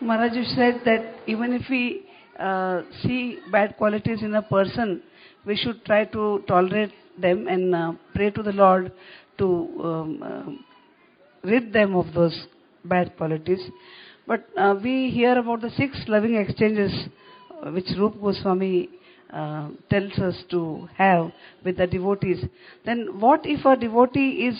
Maharaj, you said that even if we uh, see bad qualities in a person, we should try to tolerate them and uh, pray to the Lord to um, uh, rid them of those bad qualities. But uh, we hear about the six loving exchanges uh, which Rup Goswami uh, tells us to have with the devotees. Then, what if a devotee is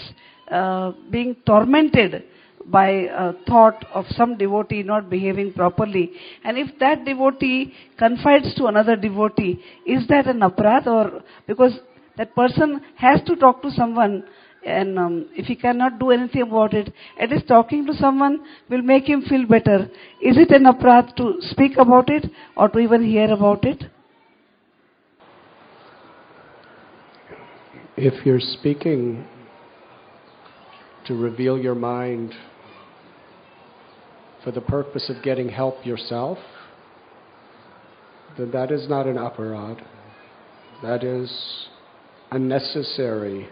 being tormented by a thought of some devotee not behaving properly, and if that devotee confides to another devotee, is that an aparad or because that person has to talk to someone and um, if he cannot do anything about it, at least talking to someone will make him feel better. Is it an aparad to speak about it or to even hear about it? If you're speaking to reveal your mind for the purpose of getting help yourself, then that is not an aparad. That is a necessary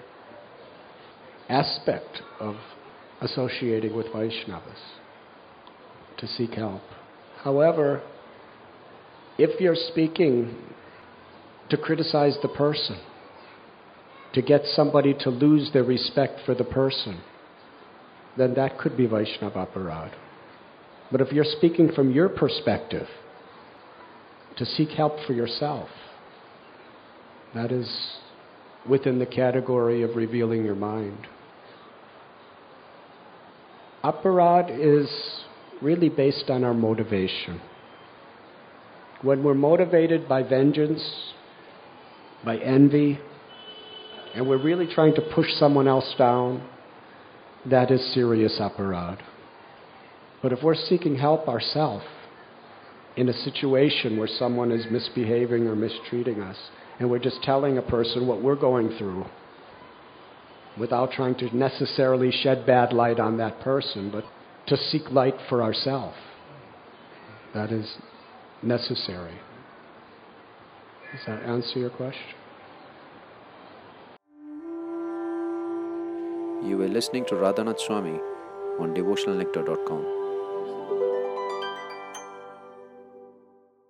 aspect of associating with Vaishnavas to seek help. However, if you're speaking to criticize the person, to get somebody to lose their respect for the person, then that could be Vaishnava aparad. But if you're speaking from your perspective, to seek help for yourself, that is within the category of revealing your mind. Aparad is really based on our motivation. When we're motivated by vengeance, by envy, and we're really trying to push someone else down, that is serious aparad. But if we're seeking help ourselves in a situation where someone is misbehaving or mistreating us, and we're just telling a person what we're going through without trying to necessarily shed bad light on that person, but to seek light for ourselves, that is necessary. Does that answer your question? You were listening to Radhanath Swami on devotionalnectar.com.